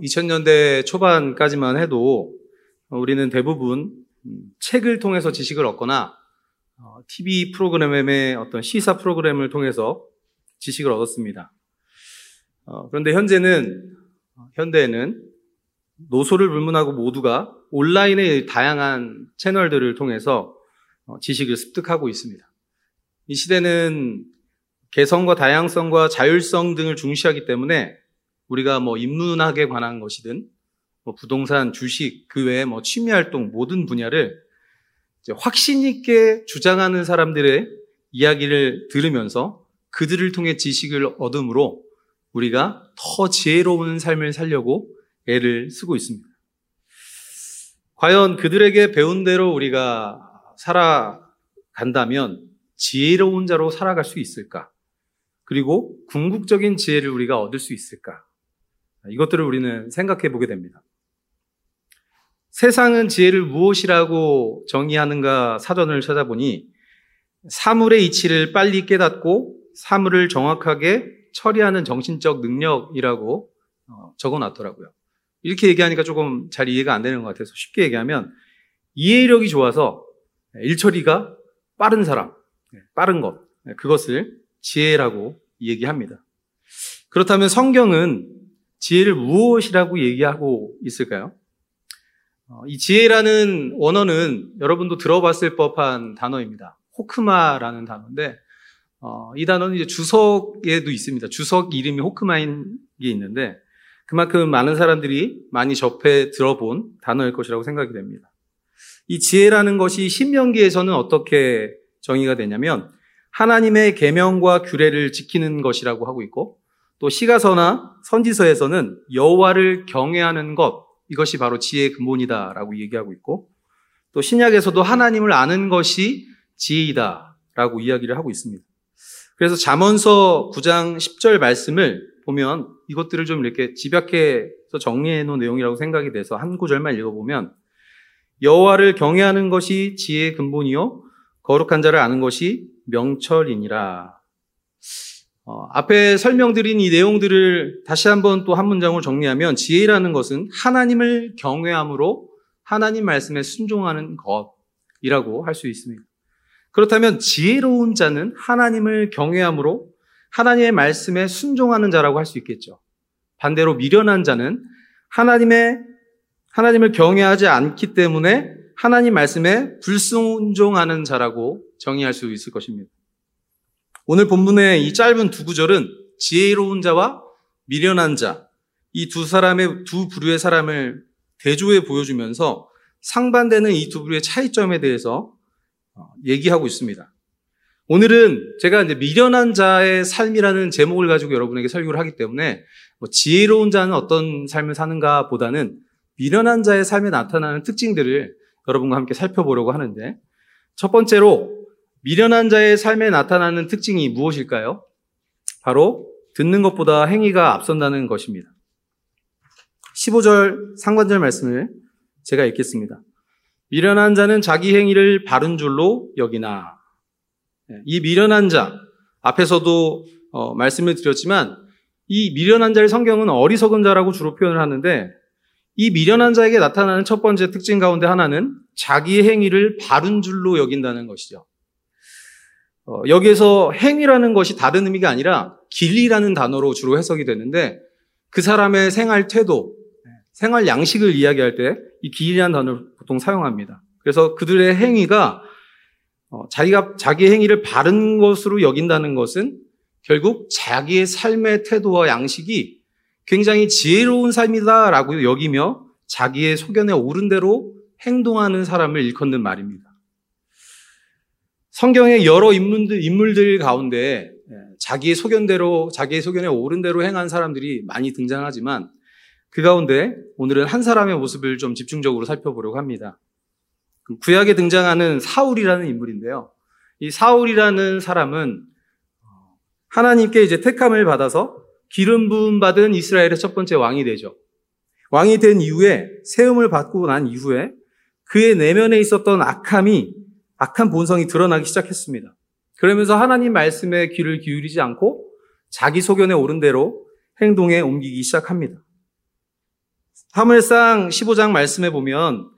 2000년대 초반까지만 해도 우리는 대부분 음, 책을 통해서 지식을 얻거나 TV 어, 프로그램의 어떤 시사 프로그램을 통해서 지식을 얻었습니다. 어, 그런데 현재는 현대에는 노소를 불문하고 모두가 온라인의 다양한 채널들을 통해서 어, 지식을 습득하고 있습니다. 이 시대는 개성과 다양성과 자율성 등을 중시하기 때문에 우리가 뭐 인문학에 관한 것이든 뭐 부동산, 주식, 그 외에 뭐 취미 활동 모든 분야를 확신 있게 주장하는 사람들의 이야기를 들으면서 그들을 통해 지식을 얻음으로 우리가 더 지혜로운 삶을 살려고 애를 쓰고 있습니다. 과연 그들에게 배운 대로 우리가 살아간다면 지혜로운 자로 살아갈 수 있을까? 그리고 궁극적인 지혜를 우리가 얻을 수 있을까? 이것들을 우리는 생각해 보게 됩니다. 세상은 지혜를 무엇이라고 정의하는가 사전을 찾아보니 사물의 이치를 빨리 깨닫고 사물을 정확하게 처리하는 정신적 능력이라고 어, 적어 놨더라고요. 이렇게 얘기하니까 조금 잘 이해가 안 되는 것 같아서 쉽게 얘기하면 이해력이 좋아서 일처리가 빠른 사람, 네, 빠른 것, 네, 그것을 지혜라고 얘기합니다. 그렇다면 성경은 지혜를 무엇이라고 얘기하고 있을까요? 어, 이 지혜라는 원어는 여러분도 들어봤을 법한 단어입니다. 호크마라는 단어인데, 어, 이 단어는 이제 주석에도 있습니다. 주석 이름이 호크마인 게 있는데, 그만큼 많은 사람들이 많이 접해 들어본 단어일 것이라고 생각이 됩니다. 이 지혜라는 것이 신명기에서는 어떻게 정의가 되냐면, 하나님의 계명과 규례를 지키는 것이라고 하고 있고, 또 시가서나 선지서에서는 여호와를 경외하는 것 이것이 바로 지혜의 근본이다라고 얘기하고 있고 또 신약에서도 하나님을 아는 것이 지혜이다라고 이야기를 하고 있습니다. 그래서 잠언서 9장 10절 말씀을 보면 이것들을 좀 이렇게 집약해서 정리해 놓은 내용이라고 생각이 돼서 한 구절만 읽어보면 여호와를 경외하는 것이 지혜의 근본이요 거룩한 자를 아는 것이 명철이니라. 어, 앞에 설명드린 이 내용들을 다시 한번 또 한 문장으로 정리하면 지혜라는 것은 하나님을 경외함으로 하나님 말씀에 순종하는 것이라고 할 수 있습니다. 그렇다면 지혜로운 자는 하나님을 경외함으로 하나님의 말씀에 순종하는 자라고 할 수 있겠죠. 반대로 미련한 자는 하나님의 하나님을 경외하지 않기 때문에 하나님 말씀에 불순종하는 자라고 정의할 수 있을 것입니다. 오늘 본문의 이 짧은 두 구절은 지혜로운 자와 미련한 자, 이 두 사람의, 두 부류의 사람을 대조해 보여주면서 상반되는 이 두 부류의 차이점에 대해서 어, 얘기하고 있습니다. 오늘은 제가 이제 미련한 자의 삶이라는 제목을 가지고 여러분에게 설교를 하기 때문에 뭐 지혜로운 자는 어떤 삶을 사는가 보다는 미련한 자의 삶에 나타나는 특징들을 여러분과 함께 살펴보려고 하는데 첫 번째로 미련한 자의 삶에 나타나는 특징이 무엇일까요? 바로 듣는 것보다 행위가 앞선다는 것입니다. 15절 상관절 말씀을 제가 읽겠습니다. 미련한 자는 자기 행위를 바른 줄로 여기나. 네, 이 미련한 자, 앞에서도 어, 말씀을 드렸지만 이 미련한 자를 성경은 어리석은 자라고 주로 표현을 하는데 이 미련한 자에게 나타나는 첫 번째 특징 가운데 하나는 자기 행위를 바른 줄로 여긴다는 것이죠. 어, 여기에서 행위라는 것이 다른 의미가 아니라 길이라는 단어로 주로 해석이 되는데 그 사람의 생활 태도, 생활 양식을 이야기할 때 이 길이라는 단어를 보통 사용합니다. 그래서 그들의 행위가 어, 자기가 자기 행위를 바른 것으로 여긴다는 것은 결국 자기의 삶의 태도와 양식이 굉장히 지혜로운 삶이다라고 여기며 자기의 소견에 오른 대로 행동하는 사람을 일컫는 말입니다. 성경의 여러 인물들, 인물들 가운데 예, 자기의 소견대로, 자기의 소견에 옳은 대로 행한 사람들이 많이 등장하지만 그 가운데 오늘은 한 사람의 모습을 좀 집중적으로 살펴보려고 합니다. 그 구약에 등장하는 사울이라는 인물인데요. 이 사울이라는 사람은 하나님께 이제 택함을 받아서 기름 부음 받은 이스라엘의 첫 번째 왕이 되죠. 왕이 된 이후에 세움을 받고 난 이후에 그의 내면에 있었던 악함이 악한 본성이 드러나기 시작했습니다. 그러면서 하나님 말씀에 귀를 기울이지 않고 자기 소견에 오른 대로 행동에 옮기기 시작합니다. 사무엘상 15장 말씀에 보면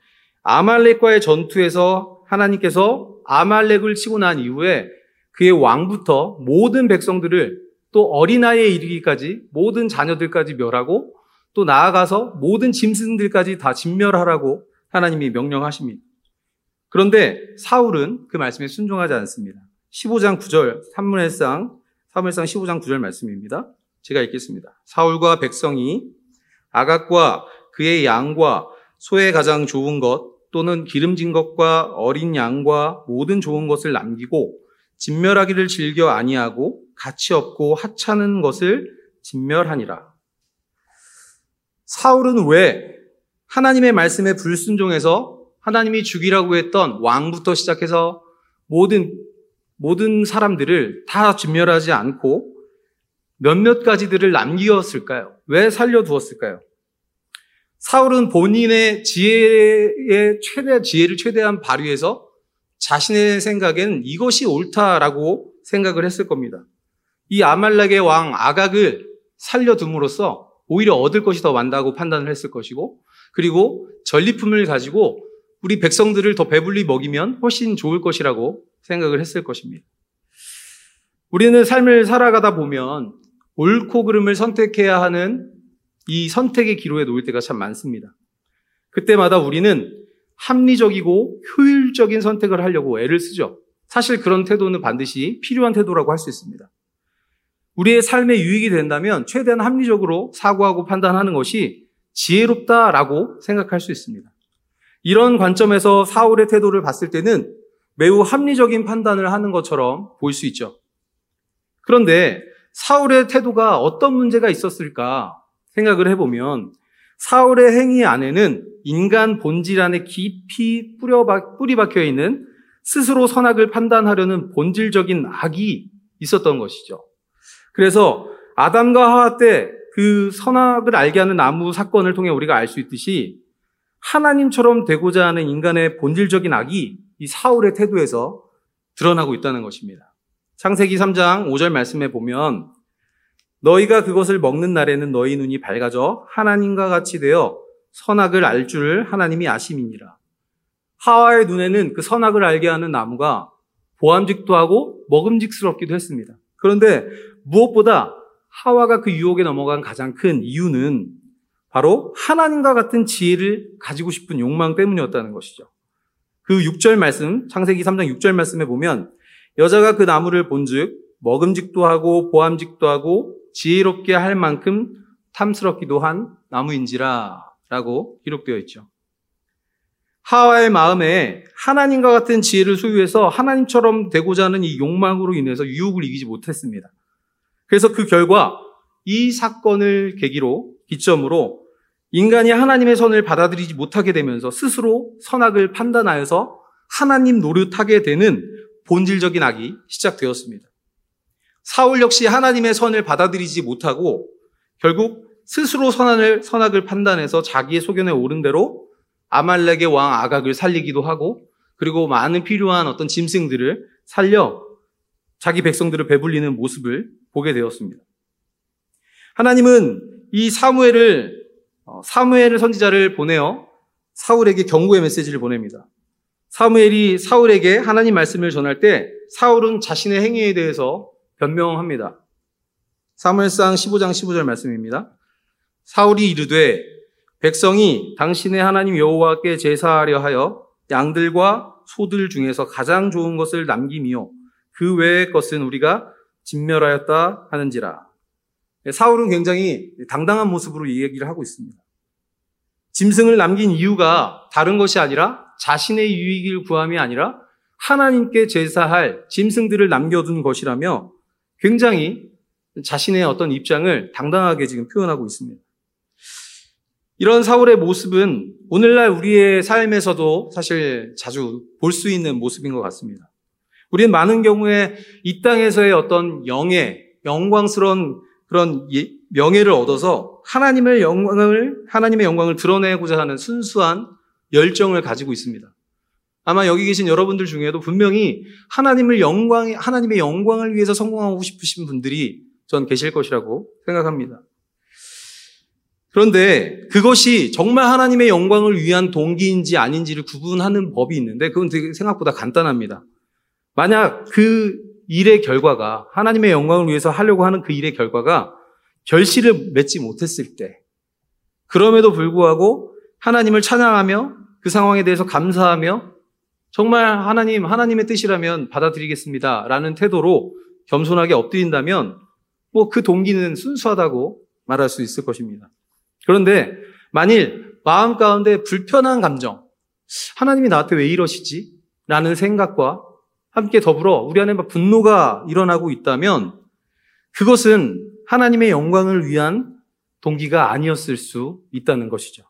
아말렉과의 전투에서 하나님께서 아말렉을 치고 난 이후에 그의 왕부터 모든 백성들을 또 어린아이에 이르기까지 모든 자녀들까지 멸하고 또 나아가서 모든 짐승들까지 다 진멸하라고 하나님이 명령하십니다. 그런데 사울은 그 말씀에 순종하지 않습니다. 15장 9절 사무엘상 사무엘상 15장 9절 말씀입니다. 제가 읽겠습니다. 사울과 백성이 아각과 그의 양과 소의 가장 좋은 것 또는 기름진 것과 어린 양과 모든 좋은 것을 남기고 진멸하기를 즐겨 아니하고 가치 없고 하찮은 것을 진멸하니라. 사울은 왜 하나님의 말씀에 불순종해서 하나님이 죽이라고 했던 왕부터 시작해서 모든 모든 사람들을 다 진멸하지 않고 몇몇 가지들을 남기었을까요? 왜 살려두었을까요? 사울은 본인의 지혜의 최대, 지혜를 최대한 발휘해서 자신의 생각엔 이것이 옳다라고 생각을 했을 겁니다. 이 아말렉의 왕 아각을 살려둠으로써 오히려 얻을 것이 더 많다고 판단을 했을 것이고, 그리고 전리품을 가지고 우리 백성들을 더 배불리 먹이면 훨씬 좋을 것이라고 생각을 했을 것입니다. 우리는 삶을 살아가다 보면 옳고 그름을 선택해야 하는 이 선택의 기로에 놓일 때가 참 많습니다. 그때마다 우리는 합리적이고 효율적인 선택을 하려고 애를 쓰죠. 사실 그런 태도는 반드시 필요한 태도라고 할 수 있습니다. 우리의 삶에 유익이 된다면 최대한 합리적으로 사고하고 판단하는 것이 지혜롭다라고 생각할 수 있습니다. 이런 관점에서 사울의 태도를 봤을 때는 매우 합리적인 판단을 하는 것처럼 보일 수 있죠. 그런데 사울의 태도가 어떤 문제가 있었을까 생각을 해보면 사울의 행위 안에는 인간 본질 안에 깊이 뿌리 박혀 있는 스스로 선악을 판단하려는 본질적인 악이 있었던 것이죠. 그래서 아담과 하와 때 그 선악을 알게 하는 나무 사건을 통해 우리가 알 수 있듯이 하나님처럼 되고자 하는 인간의 본질적인 악이 이 사울의 태도에서 드러나고 있다는 것입니다. 창세기 3장 5절 말씀에 보면 너희가 그것을 먹는 날에는 너희 눈이 밝아져 하나님과 같이 되어 선악을 알 줄을 하나님이 아심이니라. 하와의 눈에는 그 선악을 알게 하는 나무가 보암직도 하고 먹음직스럽기도 했습니다. 그런데 무엇보다 하와가 그 유혹에 넘어간 가장 큰 이유는 바로 하나님과 같은 지혜를 가지고 싶은 욕망 때문이었다는 것이죠. 그 6절 말씀, 창세기 3장 6절 말씀에 보면 여자가 그 나무를 본즉 먹음직도 하고 보암직도 하고 지혜롭게 할 만큼 탐스럽기도 한 나무인지라 라고 기록되어 있죠. 하와의 마음에 하나님과 같은 지혜를 소유해서 하나님처럼 되고자 하는 이 욕망으로 인해서 유혹을 이기지 못했습니다. 그래서 그 결과 이 사건을 계기로 기점으로 인간이 하나님의 선을 받아들이지 못하게 되면서 스스로 선악을 판단하여서 하나님 노릇하게 되는 본질적인 악이 시작되었습니다. 사울 역시 하나님의 선을 받아들이지 못하고 결국 스스로 선악을, 선악을 판단해서 자기의 소견에 오른 대로 아말렉의 왕 아각을 살리기도 하고 그리고 많은 필요한 어떤 짐승들을 살려 자기 백성들을 배불리는 모습을 보게 되었습니다. 하나님은 이 사무엘을 어, 사무엘 선지자를 보내어 사울에게 경고의 메시지를 보냅니다. 사무엘이 사울에게 하나님 말씀을 전할 때 사울은 자신의 행위에 대해서 변명합니다. 사무엘상 15장 15절 말씀입니다. 사울이 이르되 백성이 당신의 하나님 여호와께 제사하려 하여 양들과 소들 중에서 가장 좋은 것을 남김이요 그 외의 것은 우리가 진멸하였다 하는지라. 사울은 굉장히 당당한 모습으로 이 얘기를 하고 있습니다. 짐승을 남긴 이유가 다른 것이 아니라 자신의 유익을 구함이 아니라 하나님께 제사할 짐승들을 남겨둔 것이라며 굉장히 자신의 어떤 입장을 당당하게 지금 표현하고 있습니다. 이런 사울의 모습은 오늘날 우리의 삶에서도 사실 자주 볼 수 있는 모습인 것 같습니다. 우리는 많은 경우에 이 땅에서의 어떤 영예, 영광스러운 그런 예, 명예를 얻어서 하나님의 영광을, 하나님의 영광을 드러내고자 하는 순수한 열정을 가지고 있습니다. 아마 여기 계신 여러분들 중에도 분명히 하나님을 영광, 하나님의 영광을 위해서 성공하고 싶으신 분들이 전 계실 것이라고 생각합니다. 그런데 그것이 정말 하나님의 영광을 위한 동기인지 아닌지를 구분하는 법이 있는데 그건 되게 생각보다 간단합니다. 만약 그 일의 결과가 하나님의 영광을 위해서 하려고 하는 그 일의 결과가 결실을 맺지 못했을 때 그럼에도 불구하고 하나님을 찬양하며 그 상황에 대해서 감사하며 정말 하나님, 하나님의 뜻이라면 받아들이겠습니다. 라는 태도로 겸손하게 엎드린다면 뭐 그 동기는 순수하다고 말할 수 있을 것입니다. 그런데 만일 마음 가운데 불편한 감정, 하나님이 나한테 왜 이러시지? 라는 생각과 함께 더불어 우리 안에 막 분노가 일어나고 있다면 그것은 하나님의 영광을 위한 동기가 아니었을 수 있다는 것이죠.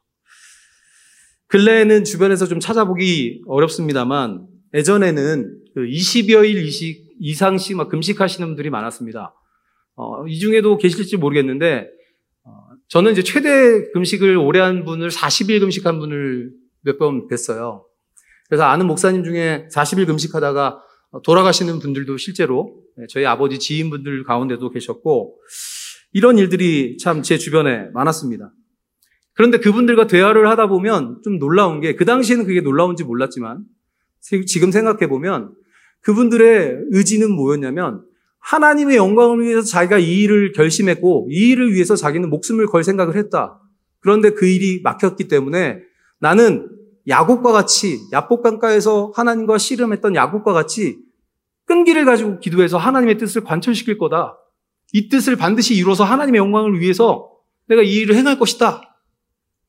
근래에는 주변에서 좀 찾아보기 어렵습니다만 예전에는 그 20여일 이식 이상씩 막 금식하시는 분들이 많았습니다. 어, 이 중에도 계실지 모르겠는데 어, 저는 이제 최대 금식을 오래 한 분을 40일 금식한 분을 몇 번 뵀어요. 그래서 아는 목사님 중에 40일 금식하다가 돌아가시는 분들도 실제로 네, 저희 아버지 지인분들 가운데도 계셨고 이런 일들이 참 제 주변에 많았습니다. 그런데 그분들과 대화를 하다 보면 좀 놀라운 게 그 당시에는 그게 놀라운지 몰랐지만 지금 생각해 보면 그분들의 의지는 뭐였냐면 하나님의 영광을 위해서 자기가 이 일을 결심했고 이 일을 위해서 자기는 목숨을 걸 생각을 했다. 그런데 그 일이 막혔기 때문에 나는 야곱과 같이 야복강가에서 하나님과 씨름했던 야곱과 같이 끈기를 가지고 기도해서 하나님의 뜻을 관철시킬 거다. 이 뜻을 반드시 이루어서 하나님의 영광을 위해서 내가 이 일을 행할 것이다.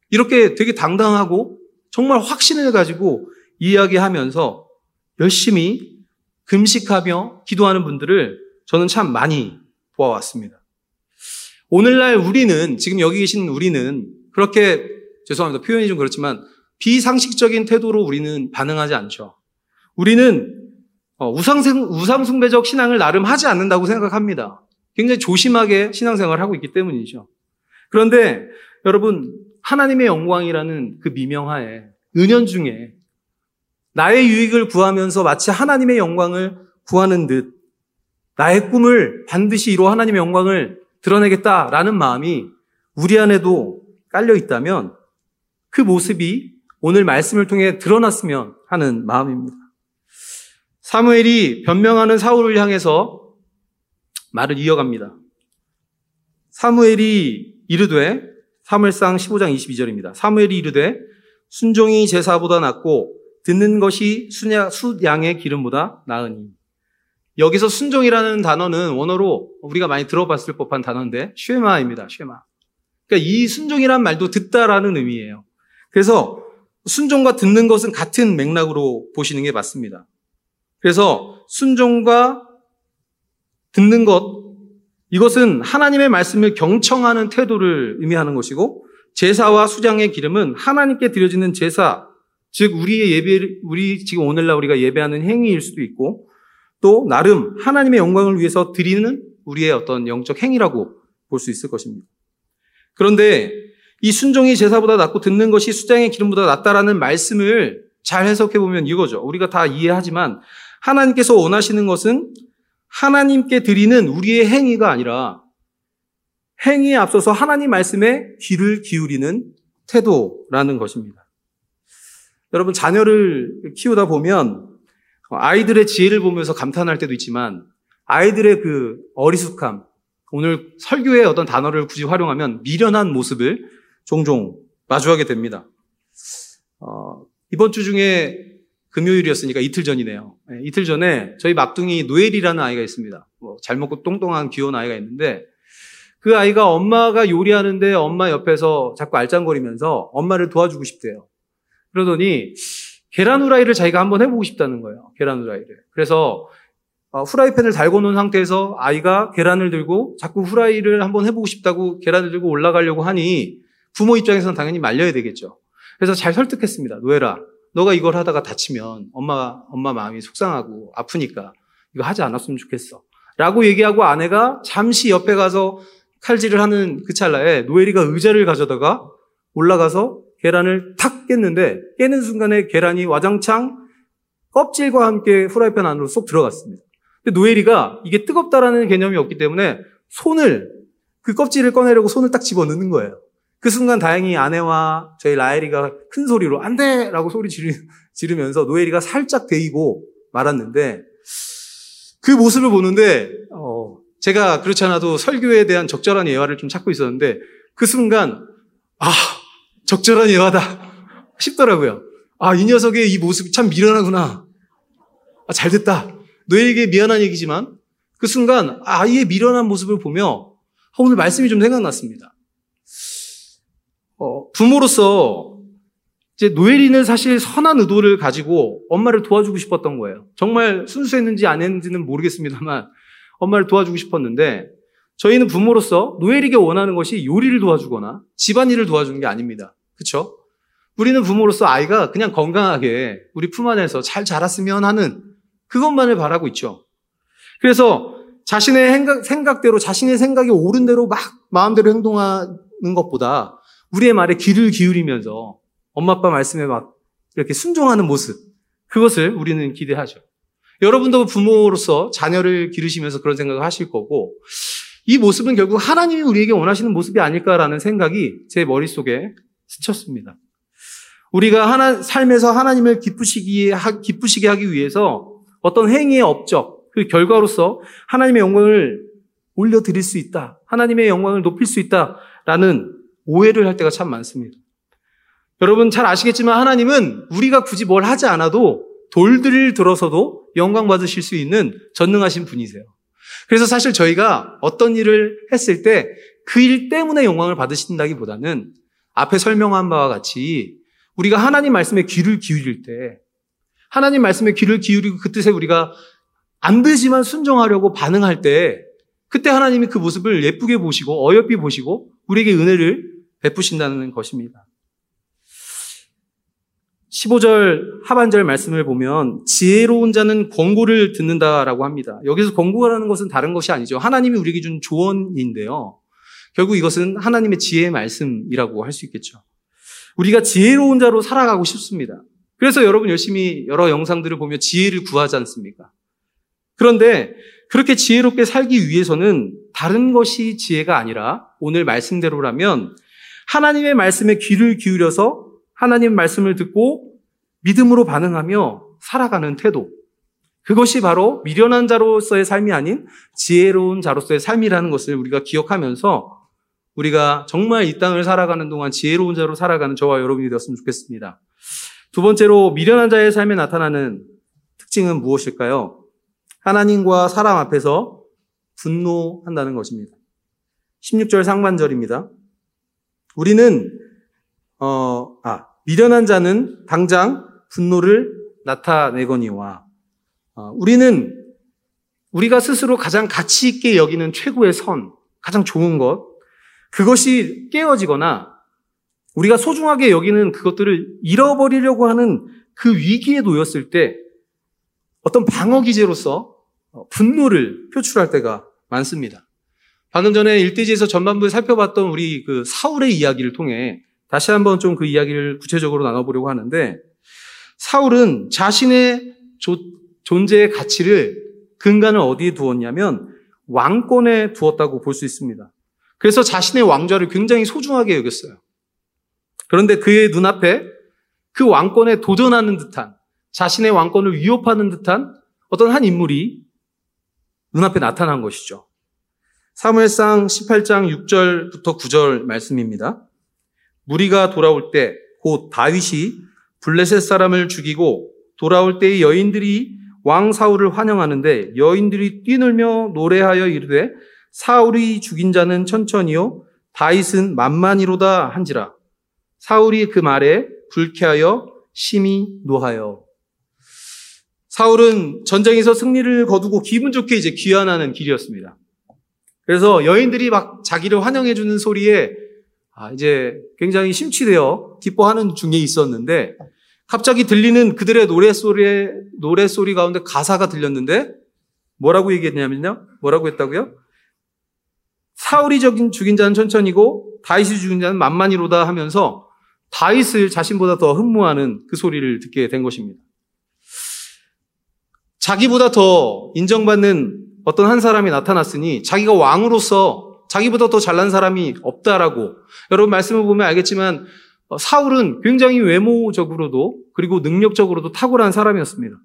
이렇게 되게 당당하고 정말 확신을 가지고 이야기하면서 열심히 금식하며 기도하는 분들을 저는 참 많이 보아왔습니다. 오늘날 우리는, 지금 여기 계신 우리는 그렇게, 죄송합니다. 표현이 좀 그렇지만 비상식적인 태도로 우리는 반응하지 않죠. 우리는 어, 우상숭배적 신앙을 나름 하지 않는다고 생각합니다. 굉장히 조심하게 신앙생활을 하고 있기 때문이죠. 그런데 여러분, 하나님의 영광이라는 그 미명하에 은연 중에 나의 유익을 구하면서 마치 하나님의 영광을 구하는 듯 나의 꿈을 반드시 이루어 하나님의 영광을 드러내겠다라는 마음이 우리 안에도 깔려 있다면 그 모습이 오늘 말씀을 통해 드러났으면 하는 마음입니다. 사무엘이 변명하는 사울을 향해서 말을 이어갑니다. 사무엘이 이르되 사무엘상 15장 22절입니다. 사무엘이 이르되 순종이 제사보다 낫고 듣는 것이 수냐, 수양의 기름보다 나으니. 여기서 순종이라는 단어는 원어로 우리가 많이 들어봤을 법한 단어인데 쉐마입니다. 쉐마. 그러니까 이 순종이란 말도 듣다라는 의미예요. 그래서 순종과 듣는 것은 같은 맥락으로 보시는 게 맞습니다. 그래서 순종과 듣는 것 이것은 하나님의 말씀을 경청하는 태도를 의미하는 것이고 제사와 수장의 기름은 하나님께 드려지는 제사, 즉 우리의 예배, 우리 지금 오늘날 우리가 예배하는 행위일 수도 있고 또 나름 하나님의 영광을 위해서 드리는 우리의 어떤 영적 행위라고 볼 수 있을 것입니다. 그런데 이 순종이 제사보다 낫고 듣는 것이 수장의 기름보다 낫다라는 말씀을 잘 해석해 보면 이거죠. 우리가 다 이해하지만 하나님께서 원하시는 것은 하나님께 드리는 우리의 행위가 아니라 행위에 앞서서 하나님 말씀에 귀를 기울이는 태도라는 것입니다. 여러분, 자녀를 키우다 보면 아이들의 지혜를 보면서 감탄할 때도 있지만 아이들의 그 어리숙함, 오늘 설교의 어떤 단어를 굳이 활용하면 미련한 모습을 종종 마주하게 됩니다. 어, 이번 주 중에 금요일이었으니까 이틀 전이네요. 네, 이틀 전에 저희 막둥이 노엘이라는 아이가 있습니다. 뭐 잘 먹고 똥똥한 귀여운 아이가 있는데 그 아이가 엄마가 요리하는데 엄마 옆에서 자꾸 알짱거리면서 엄마를 도와주고 싶대요. 그러더니 계란 후라이를 자기가 한번 해보고 싶다는 거예요. 계란 후라이를. 그래서 어, 후라이팬을 달고 놓은 상태에서 아이가 계란을 들고 자꾸 후라이를 한번 해보고 싶다고 계란을 들고 올라가려고 하니 부모 입장에서는 당연히 말려야 되겠죠. 그래서 잘 설득했습니다. 노엘아, 너가 이걸 하다가 다치면 엄마, 엄마 마음이 속상하고 아프니까 이거 하지 않았으면 좋겠어. 라고 얘기하고 아내가 잠시 옆에 가서 칼질을 하는 그 찰나에 노엘이가 의자를 가져다가 올라가서 계란을 탁 깼는데 깨는 순간에 계란이 와장창 껍질과 함께 후라이팬 안으로 쏙 들어갔습니다. 근데 노엘이가 이게 뜨겁다라는 개념이 없기 때문에 손을 그 껍질을 꺼내려고 손을 딱 집어넣는 거예요. 그 순간 다행히 아내와 저희 라엘이가 큰 소리로 안 돼! 라고 소리 지르, 면서 노엘이가 살짝 데이고 말았는데 그 모습을 보는데 어, 제가 그렇지 않아도 설교에 대한 적절한 예화를 좀 찾고 있었는데 그 순간 아 적절한 예화다 싶더라고요. 아 이 녀석의 이 모습이 참 미련하구나. 아, 잘 됐다. 너에게 미안한 얘기지만 그 순간 아이의 미련한 모습을 보며 오늘 말씀이 좀 생각났습니다. 어, 부모로서 이제 노엘이는 사실 선한 의도를 가지고 엄마를 도와주고 싶었던 거예요. 정말 순수했는지 안 했는지는 모르겠습니다만 엄마를 도와주고 싶었는데 저희는 부모로서 노엘에게 원하는 것이 요리를 도와주거나 집안일을 도와주는 게 아닙니다. 그렇죠? 우리는 부모로서 아이가 그냥 건강하게 우리 품 안에서 잘 자랐으면 하는 그것만을 바라고 있죠. 그래서 자신의 생각, 대로 자신의 생각이 옳은 대로 막 마음대로 행동하는 것보다 우리의 말에 귀를 기울이면서 엄마 아빠 말씀에 막 이렇게 순종하는 모습 그것을 우리는 기대하죠. 여러분도 부모로서 자녀를 기르시면서 그런 생각을 하실 거고 이 모습은 결국 하나님이 우리에게 원하시는 모습이 아닐까라는 생각이 제 머릿속에 스쳤습니다. 우리가 하나, 삶에서 하나님을 기쁘시기, 기쁘시게 하기 위해서 어떤 행위의 업적, 그 결과로서 하나님의 영광을 올려드릴 수 있다. 하나님의 영광을 높일 수 있다 라는 오해를 할 때가 참 많습니다. 여러분 잘 아시겠지만 하나님은 우리가 굳이 뭘 하지 않아도 돌들을 들어서도 영광 받으실 수 있는 전능하신 분이세요. 그래서 사실 저희가 어떤 일을 했을 때 그 일 때문에 영광을 받으신다기보다는 앞에 설명한 바와 같이 우리가 하나님 말씀에 귀를 기울일 때 하나님 말씀에 귀를 기울이고 그 뜻에 우리가 안 되지만 순종하려고 반응할 때 그때 하나님이 그 모습을 예쁘게 보시고 어여삐 보시고 우리에게 은혜를 베푸신다는 것입니다. 15절 하반절 말씀을 보면 지혜로운 자는 권고를 듣는다라고 합니다. 여기서 권고라는 것은 다른 것이 아니죠. 하나님이 우리에게 준 조언인데요. 결국 이것은 하나님의 지혜의 말씀이라고 할 수 있겠죠. 우리가 지혜로운 자로 살아가고 싶습니다. 그래서 여러분 열심히 여러 영상들을 보며 지혜를 구하지 않습니까? 그런데 그렇게 지혜롭게 살기 위해서는 다른 것이 지혜가 아니라 오늘 말씀대로라면 하나님의 말씀에 귀를 기울여서 하나님 말씀을 듣고 믿음으로 반응하며 살아가는 태도. 그것이 바로 미련한 자로서의 삶이 아닌 지혜로운 자로서의 삶이라는 것을 우리가 기억하면서 우리가 정말 이 땅을 살아가는 동안 지혜로운 자로 살아가는 저와 여러분이 되었으면 좋겠습니다. 두 번째로 미련한 자의 삶에 나타나는 특징은 무엇일까요? 하나님과 사람 앞에서 분노한다는 것입니다. 16절 상반절입니다. 우리는 어, 아, 미련한 자는 당장 분노를 나타내거니와 어, 우리는 우리가 스스로 가장 가치 있게 여기는 최고의 선, 가장 좋은 것, 그것이 깨어지거나 우리가 소중하게 여기는 그것들을 잃어버리려고 하는 그 위기에 놓였을 때 어떤 방어 기제로서 분노를 표출할 때가 많습니다. 방금 전에 일대지에서 전반부에 살펴봤던 우리 그 사울의 이야기를 통해 다시 한번 좀 그 이야기를 구체적으로 나눠보려고 하는데 사울은 자신의 조, 존재의 가치를 근간을 어디에 두었냐면 왕권에 두었다고 볼 수 있습니다. 그래서 자신의 왕좌를 굉장히 소중하게 여겼어요. 그런데 그의 눈앞에 그 왕권에 도전하는 듯한 자신의 왕권을 위협하는 듯한 어떤 한 인물이 눈앞에 나타난 것이죠. 사무엘상 18장 6절부터 9절 말씀입니다. 무리가 돌아올 때 곧 다윗이 블레셋 사람을 죽이고 돌아올 때의 여인들이 왕 사울을 환영하는데 여인들이 뛰놀며 노래하여 이르되 사울이 죽인 자는 천천히요 다윗은 만만이로다 한지라 사울이 그 말에 불쾌하여 심히 노하여 사울은 전쟁에서 승리를 거두고 기분 좋게 이제 귀환하는 길이었습니다. 그래서 여인들이 막 자기를 환영해주는 소리에 아, 이제 굉장히 심취되어 기뻐하는 중에 있었는데 갑자기 들리는 그들의 노래소리에, 노래소리 가운데 가사가 들렸는데 뭐라고 얘기했냐면요. 뭐라고 했다고요? 사울이 죽인 자는 천천히고 다윗이 죽인 자는 만만이로다 하면서 다윗을 자신보다 더 흠모하는 그 소리를 듣게 된 것입니다. 자기보다 더 인정받는 어떤 한 사람이 나타났으니 자기가 왕으로서 자기보다 더 잘난 사람이 없다라고 여러분 말씀을 보면 알겠지만 어, 사울은 굉장히 외모적으로도 그리고 능력적으로도 탁월한 사람이었습니다.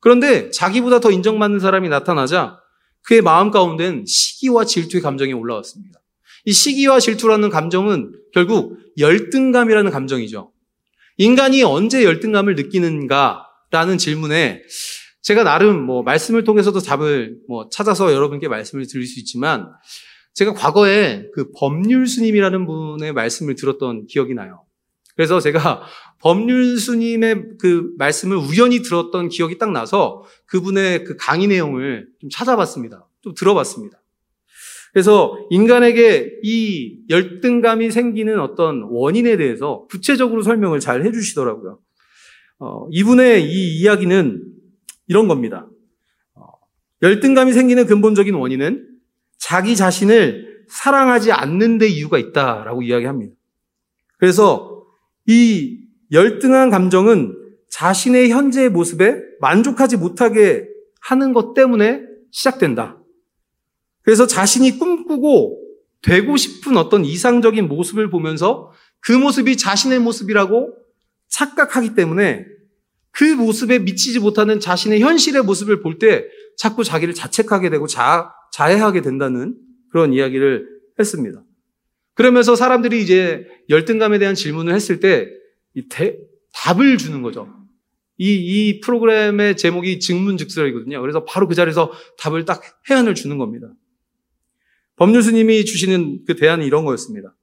그런데 자기보다 더 인정받는 사람이 나타나자 그의 마음 가운데는 시기와 질투의 감정이 올라왔습니다. 이 시기와 질투라는 감정은 결국 열등감이라는 감정이죠. 인간이 언제 열등감을 느끼는가라는 질문에 제가 나름 뭐 말씀을 통해서도 답을 뭐 찾아서 여러분께 말씀을 드릴 수 있지만 제가 과거에 그 법률 스님이라는 분의 말씀을 들었던 기억이 나요. 그래서 제가 법률 스님의 그 말씀을 우연히 들었던 기억이 딱 나서 그분의 그 강의 내용을 좀 찾아봤습니다. 좀 들어봤습니다. 그래서 인간에게 이 열등감이 생기는 어떤 원인에 대해서 구체적으로 설명을 잘 해주시더라고요. 어, 이분의 이 이야기는 이런 겁니다. 어, 열등감이 생기는 근본적인 원인은 자기 자신을 사랑하지 않는 데 이유가 있다라고 이야기합니다. 그래서 이 열등한 감정은 자신의 현재의 모습에 만족하지 못하게 하는 것 때문에 시작된다. 그래서 자신이 꿈꾸고 되고 싶은 어떤 이상적인 모습을 보면서 그 모습이 자신의 모습이라고 착각하기 때문에 그 모습에 미치지 못하는 자신의 현실의 모습을 볼 때 자꾸 자기를 자책하게 되고 자, 자해하게 된다는 그런 이야기를 했습니다. 그러면서 사람들이 이제 열등감에 대한 질문을 했을 때 대, 답을 주는 거죠. 이, 이 프로그램의 제목이 증문즉설이거든요. 그래서 바로 그 자리에서 답을 딱 해안을 주는 겁니다. 법률 스님이 주시는 그 대안이 이런 거였습니다.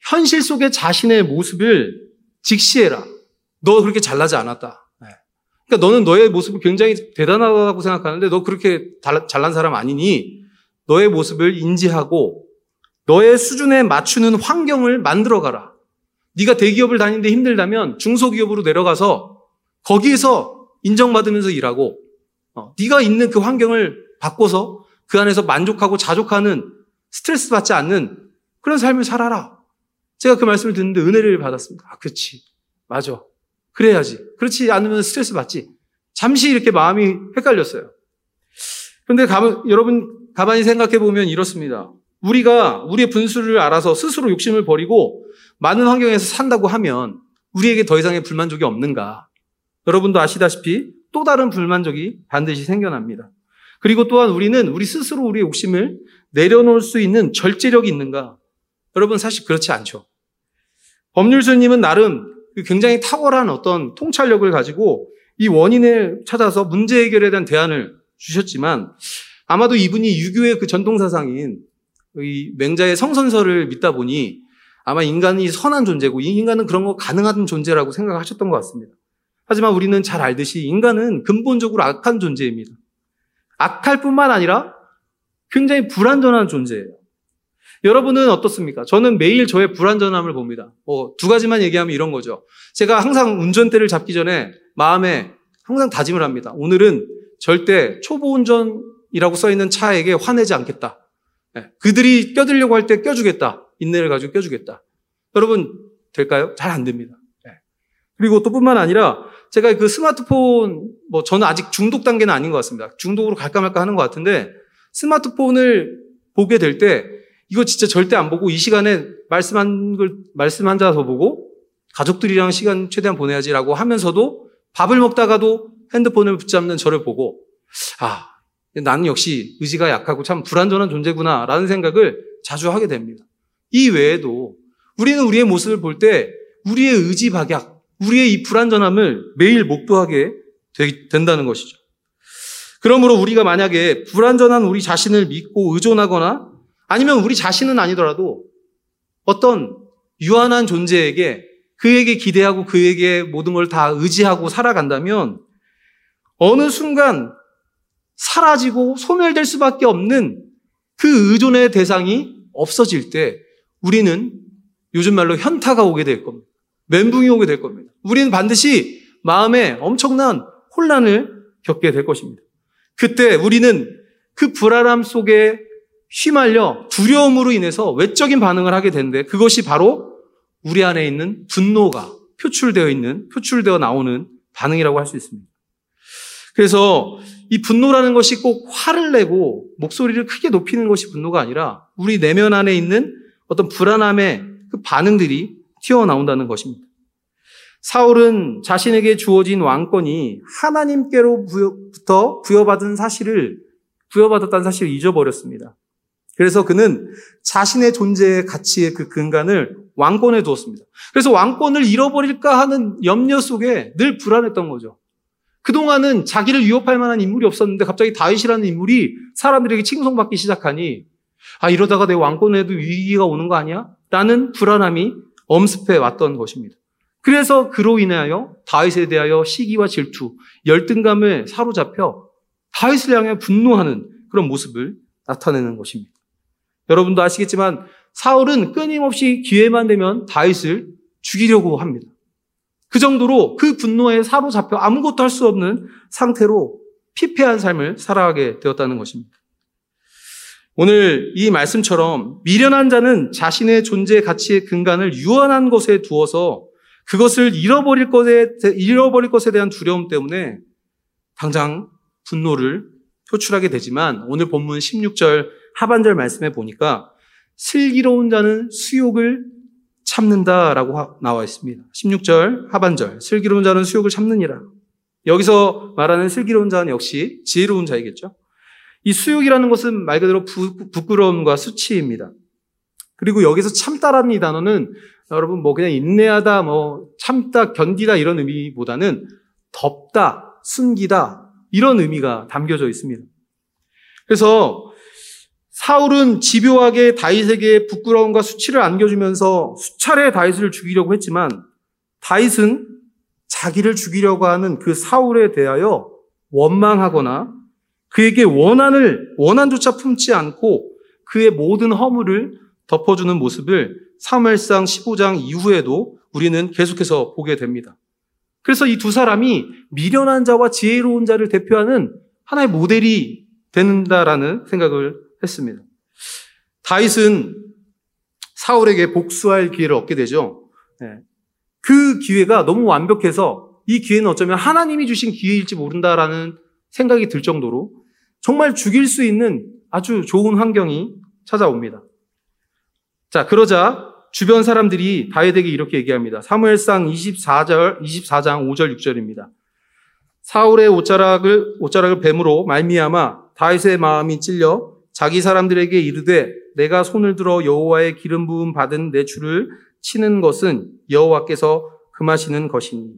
현실 속의 자신의 모습을 직시해라. 너 그렇게 잘나지 않았다. 네. 그러니까 너는 너의 모습을 굉장히 대단하다고 생각하는데 너 그렇게 잘난 사람 아니니 너의 모습을 인지하고 너의 수준에 맞추는 환경을 만들어 가라. 네가 대기업을 다니는데 힘들다면 중소기업으로 내려가서 거기에서 인정받으면서 일하고 어, 네가 있는 그 환경을 바꿔서 그 안에서 만족하고 자족하는 스트레스 받지 않는 그런 삶을 살아라. 제가 그 말씀을 듣는데 은혜를 받았습니다. 아, 그렇지. 맞아. 그래야지. 그렇지 않으면 스트레스 받지. 잠시 이렇게 마음이 헷갈렸어요. 그런데 가, 여러분 가만히 생각해 보면 이렇습니다. 우리가 우리의 분수를 알아서 스스로 욕심을 버리고 많은 환경에서 산다고 하면 우리에게 더 이상의 불만족이 없는가? 여러분도 아시다시피 또 다른 불만족이 반드시 생겨납니다. 그리고 또한 우리는 우리 스스로 우리의 욕심을 내려놓을 수 있는 절제력이 있는가? 여러분 사실 그렇지 않죠. 법률수님은 나름 그 굉장히 탁월한 어떤 통찰력을 가지고 이 원인을 찾아서 문제 해결에 대한 대안을 주셨지만 아마도 이분이 유교의 그 전통 사상인 이 맹자의 성선설을 믿다 보니 아마 인간이 선한 존재고 이 인간은 그런 거 가능한 존재라고 생각하셨던 것 같습니다. 하지만 우리는 잘 알듯이 인간은 근본적으로 악한 존재입니다. 악할 뿐만 아니라 굉장히 불완전한 존재예요. 여러분은 어떻습니까? 저는 매일 저의 불완전함을 봅니다. 어, 두 가지만 얘기하면 이런 거죠. 제가 항상 운전대를 잡기 전에 마음에 항상 다짐을 합니다. 오늘은 절대 초보 운전이라고 써 있는 차에게 화내지 않겠다. 네, 그들이 껴들려고 할 때 껴주겠다. 인내를 가지고 껴주겠다. 여러분 될까요? 잘 안 됩니다. 네. 그리고 또 뿐만 아니라 제가 그 스마트폰, 뭐 저는 아직 중독 단계는 아닌 것 같습니다. 중독으로 갈까 말까 하는 것 같은데 스마트폰을 보게 될 때 이거 진짜 절대 안 보고 이 시간에 말씀 한 걸, 말씀 한 자서 보고 가족들이랑 시간 최대한 보내야지라고 하면서도 밥을 먹다가도 핸드폰을 붙잡는 저를 보고 아, 나는 역시 의지가 약하고 참 불완전한 존재구나라는 생각을 자주 하게 됩니다. 이 외에도 우리는 우리의 모습을 볼 때 우리의 의지 박약, 우리의 이 불완전함을 매일 목도하게 된다는 것이죠. 그러므로 우리가 만약에 불완전한 우리 자신을 믿고 의존하거나 아니면 우리 자신은 아니더라도 어떤 유한한 존재에게 그에게 기대하고 그에게 모든 걸 다 의지하고 살아간다면 어느 순간 사라지고 소멸될 수밖에 없는 그 의존의 대상이 없어질 때 우리는 요즘 말로 현타가 오게 될 겁니다. 멘붕이 오게 될 겁니다. 우리는 반드시 마음에 엄청난 혼란을 겪게 될 것입니다. 그때 우리는 그 불안함 속에 휘말려 두려움으로 인해서 외적인 반응을 하게 되는데 그것이 바로 우리 안에 있는 분노가 표출되어 있는, 표출되어 나오는 반응이라고 할 수 있습니다. 그래서 이 분노라는 것이 꼭 화를 내고 목소리를 크게 높이는 것이 분노가 아니라 우리 내면 안에 있는 어떤 불안함의 그 반응들이 튀어나온다는 것입니다. 사울은 자신에게 주어진 왕권이 하나님께로부터 부여받은 사실을 부여받았다는 사실을 잊어버렸습니다. 그래서 그는 자신의 존재의 가치의 그 근간을 왕권에 두었습니다. 그래서 왕권을 잃어버릴까 하는 염려 속에 늘 불안했던 거죠. 그동안은 자기를 위협할 만한 인물이 없었는데 갑자기 다윗이라는 인물이 사람들에게 칭송받기 시작하니 아 이러다가 내 왕권에도 위기가 오는 거 아니야? 라는 불안함이 엄습해 왔던 것입니다. 그래서 그로 인하여 다윗에 대하여 시기와 질투, 열등감을 사로잡혀 다윗을 향해 분노하는 그런 모습을 나타내는 것입니다. 여러분도 아시겠지만 사울은 끊임없이 기회만 되면 다윗을 죽이려고 합니다. 그 정도로 그 분노에 사로잡혀 아무것도 할 수 없는 상태로 피폐한 삶을 살아가게 되었다는 것입니다. 오늘 이 말씀처럼 미련한 자는 자신의 존재 가치의 근간을 유한한 것에 두어서 그것을 잃어버릴 것에, 잃어버릴 것에 대한 두려움 때문에 당장 분노를 표출하게 되지만 오늘 본문 16절 하반절 말씀에 보니까 슬기로운 자는 수욕을 참는다라고 나와 있습니다. 16절 하반절 슬기로운 자는 수욕을 참느니라. 여기서 말하는 슬기로운 자는 역시 지혜로운 자이겠죠. 이 수욕이라는 것은 말 그대로 부, 부끄러움과 수치입니다. 그리고 여기서 참다라는 이 단어는 여러분 뭐 그냥 인내하다, 뭐 참다, 견디다 이런 의미보다는 덮다, 숨기다 이런 의미가 담겨져 있습니다. 그래서 사울은 집요하게 다윗에게 부끄러움과 수치를 안겨주면서 수차례 다윗을 죽이려고 했지만 다윗은 자기를 죽이려고 하는 그 사울에 대하여 원망하거나 그에게 원한을 원한조차 품지 않고 그의 모든 허물을 덮어주는 모습을 사무엘상 15장 이후에도 우리는 계속해서 보게 됩니다. 그래서 이 두 사람이 미련한 자와 지혜로운 자를 대표하는 하나의 모델이 된다라는 생각을 했습니다. 다윗은 사울에게 복수할 기회를 얻게 되죠. 네. 그 기회가 너무 완벽해서 이 기회는 어쩌면 하나님이 주신 기회일지 모른다라는 생각이 들 정도로 정말 죽일 수 있는 아주 좋은 환경이 찾아옵니다. 자, 그러자 주변 사람들이 다윗에게 이렇게 얘기합니다. 사무엘상 24절, 24장 5절 6절입니다. 사울의 옷자락을 옷자락을 뱀으로 말미암아 다윗의 마음이 찔려 자기 사람들에게 이르되 내가 손을 들어 여호와의 기름 부음 받은 내 주를 치는 것은 여호와께서 금하시는 것이니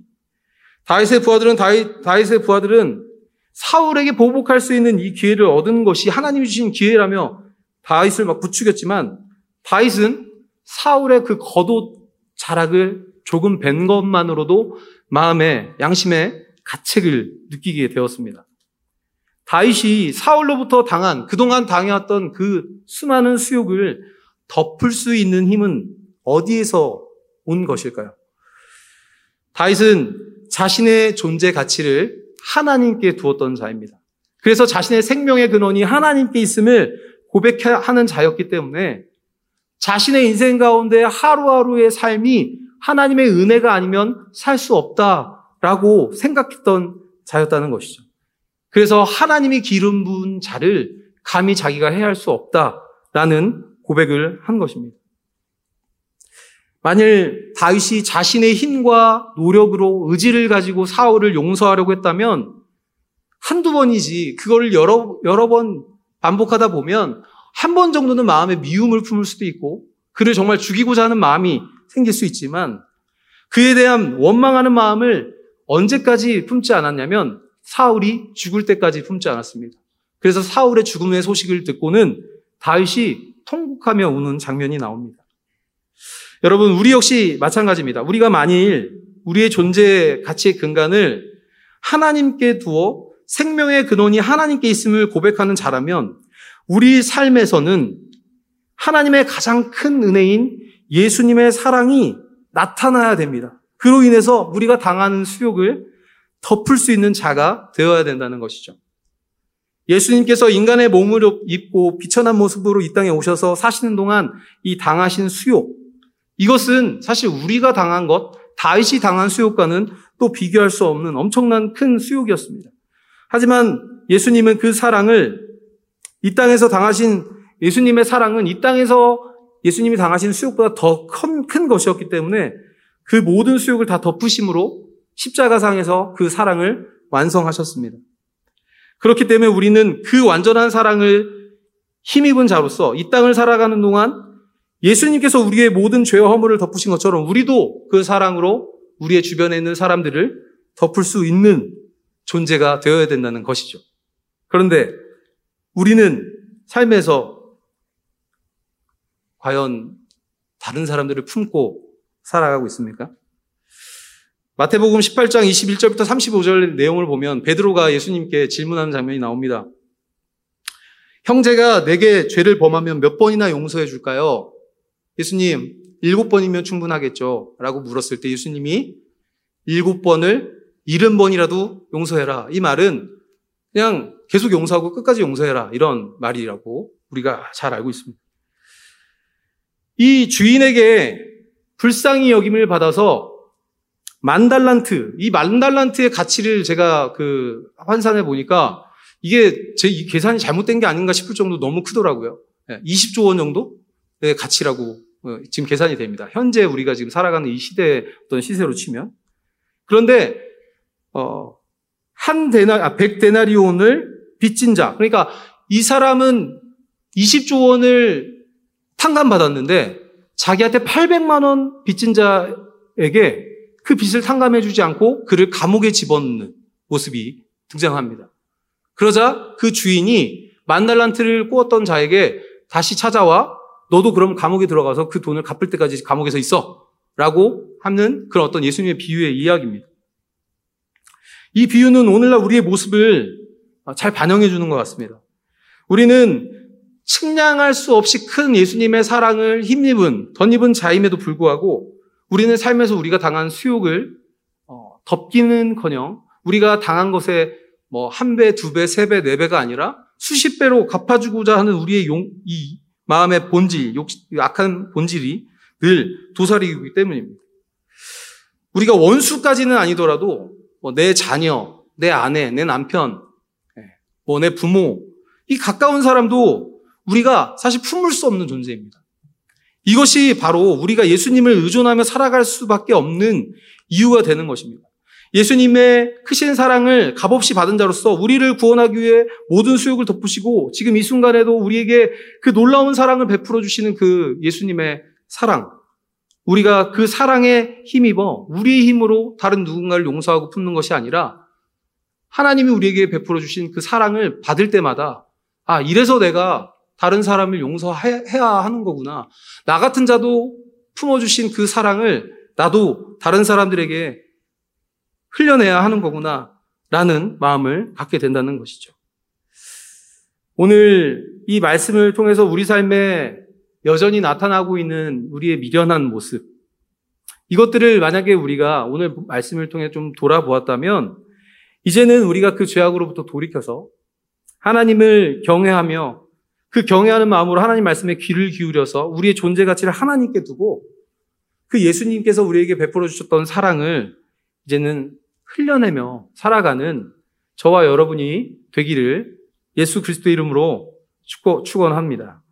다윗의 부하들은 다윗, 다윗의 부하들은 사울에게 보복할 수 있는 이 기회를 얻은 것이 하나님이 주신 기회라며 다윗을 막 부추겼지만 다윗은 사울의 그 겉옷 자락을 조금 뵌 것만으로도 마음에 양심에 가책을 느끼게 되었습니다. 다윗이 사울로부터 당한 그동안 당해왔던 그 수많은 수욕을 덮을 수 있는 힘은 어디에서 온 것일까요? 다윗은 자신의 존재 가치를 하나님께 두었던 자입니다. 그래서 자신의 생명의 근원이 하나님께 있음을 고백하는 자였기 때문에 자신의 인생 가운데 하루하루의 삶이 하나님의 은혜가 아니면 살 수 없다라고 생각했던 자였다는 것이죠. 그래서 하나님이 기름 부은 자를 감히 자기가 해야 할수 없다라는 고백을 한 것입니다. 만일 다윗이 자신의 힘과 노력으로 의지를 가지고 사울을 용서하려고 했다면 한두 번이지 그걸 여러, 여러 번 반복하다 보면 한 번 정도는 마음에 미움을 품을 수도 있고 그를 정말 죽이고자 하는 마음이 생길 수 있지만 그에 대한 원망하는 마음을 언제까지 품지 않았냐면 사울이 죽을 때까지 품지 않았습니다. 그래서 사울의 죽음의 소식을 듣고는 다윗이 통곡하며 우는 장면이 나옵니다. 여러분, 우리 역시 마찬가지입니다. 우리가 만일 우리의 존재 가치의 근간을 하나님께 두어 생명의 근원이 하나님께 있음을 고백하는 자라면 우리 삶에서는 하나님의 가장 큰 은혜인 예수님의 사랑이 나타나야 됩니다. 그로 인해서 우리가 당하는 수욕을 덮을 수 있는 자가 되어야 된다는 것이죠. 예수님께서 인간의 몸을 입고 비천한 모습으로 이 땅에 오셔서 사시는 동안 이 당하신 수욕, 이것은 사실 우리가 당한 것, 다윗이 당한 수욕과는 또 비교할 수 없는 엄청난 큰 수욕이었습니다. 하지만 예수님은 그 사랑을 이 땅에서 당하신 예수님의 사랑은 이 땅에서 예수님이 당하신 수욕보다 더 큰 것이었기 때문에 그 모든 수욕을 다 덮으심으로 십자가상에서 그 사랑을 완성하셨습니다. 그렇기 때문에 우리는 그 완전한 사랑을 힘입은 자로서 이 땅을 살아가는 동안 예수님께서 우리의 모든 죄와 허물을 덮으신 것처럼 우리도 그 사랑으로 우리의 주변에 있는 사람들을 덮을 수 있는 존재가 되어야 된다는 것이죠. 그런데 우리는 삶에서 과연 다른 사람들을 품고 살아가고 있습니까? 마태복음 18장 21절부터 35절 내용을 보면 베드로가 예수님께 질문하는 장면이 나옵니다. 형제가 내게 죄를 범하면 몇 번이나 용서해 줄까요? 예수님, 일곱 번이면 충분하겠죠. 라고 물었을 때 예수님이 일곱 번을 일흔 번이라도 용서해라. 이 말은 그냥 계속 용서하고 끝까지 용서해라. 이런 말이라고 우리가 잘 알고 있습니다. 이 주인에게 불쌍히 여김을 받아서 만 달란트, 이 만 달란트의 가치를 제가 그 환산해 보니까 이게 제 계산이 잘못된 게 아닌가 싶을 정도 너무 크더라고요. 20조 원 정도의 가치라고 어, 지금 계산이 됩니다. 현재 우리가 지금 살아가는 이 시대의 어떤 시세로 치면. 그런데, 어, 한 데나, 아, 100데나리온을 빚진 자. 그러니까 이 사람은 20조 원을 탕감받았는데 자기한테 800만 원 빚진 자에게 그 빚을 탕감해 주지 않고 그를 감옥에 집어넣는 모습이 등장합니다. 그러자 그 주인이 만달란트를 꾸었던 자에게 다시 찾아와 너도 그럼 감옥에 들어가서 그 돈을 갚을 때까지 감옥에서 있어. 라고 하는 그런 어떤 예수님의 비유의 이야기입니다. 이 비유는 오늘날 우리의 모습을 잘 반영해 주는 것 같습니다. 우리는 측량할 수 없이 큰 예수님의 사랑을 힘입은, 덧입은 자임에도 불구하고 우리는 삶에서 우리가 당한 수욕을 어, 덮기는 커녕 우리가 당한 것에 뭐 한 배, 두 배, 세 배, 네 배가 아니라 수십 배로 갚아주고자 하는 우리의 용, 이 마음의 본질, 욕, 악한 본질이 늘 도사리기 때문입니다. 우리가 원수까지는 아니더라도 뭐 내 자녀, 내 아내, 내 남편, 예, 뭐내 부모, 이 가까운 사람도 우리가 사실 품을 수 없는 존재입니다. 이것이 바로 우리가 예수님을 의존하며 살아갈 수밖에 없는 이유가 되는 것입니다. 예수님의 크신 사랑을 값없이 받은 자로서 우리를 구원하기 위해 모든 수욕을 덮으시고 지금 이 순간에도 우리에게 그 놀라운 사랑을 베풀어 주시는 그 예수님의 사랑. 우리가 그 사랑에 힘입어 우리의 힘으로 다른 누군가를 용서하고 품는 것이 아니라 하나님이 우리에게 베풀어 주신 그 사랑을 받을 때마다 아, 이래서 내가 다른 사람을 용서해야 하는 거구나. 나 같은 자도 품어주신 그 사랑을 나도 다른 사람들에게 흘려내야 하는 거구나. 라는 마음을 갖게 된다는 것이죠. 오늘 이 말씀을 통해서 우리 삶에 여전히 나타나고 있는 우리의 미련한 모습. 이것들을 만약에 우리가 오늘 말씀을 통해 좀 돌아보았다면 이제는 우리가 그 죄악으로부터 돌이켜서 하나님을 경외하며 그 경외하는 마음으로 하나님 말씀에 귀를 기울여서 우리의 존재 가치를 하나님께 두고 그 예수님께서 우리에게 베풀어 주셨던 사랑을 이제는 흘려내며 살아가는 저와 여러분이 되기를 예수 그리스도 이름으로 축원합니다.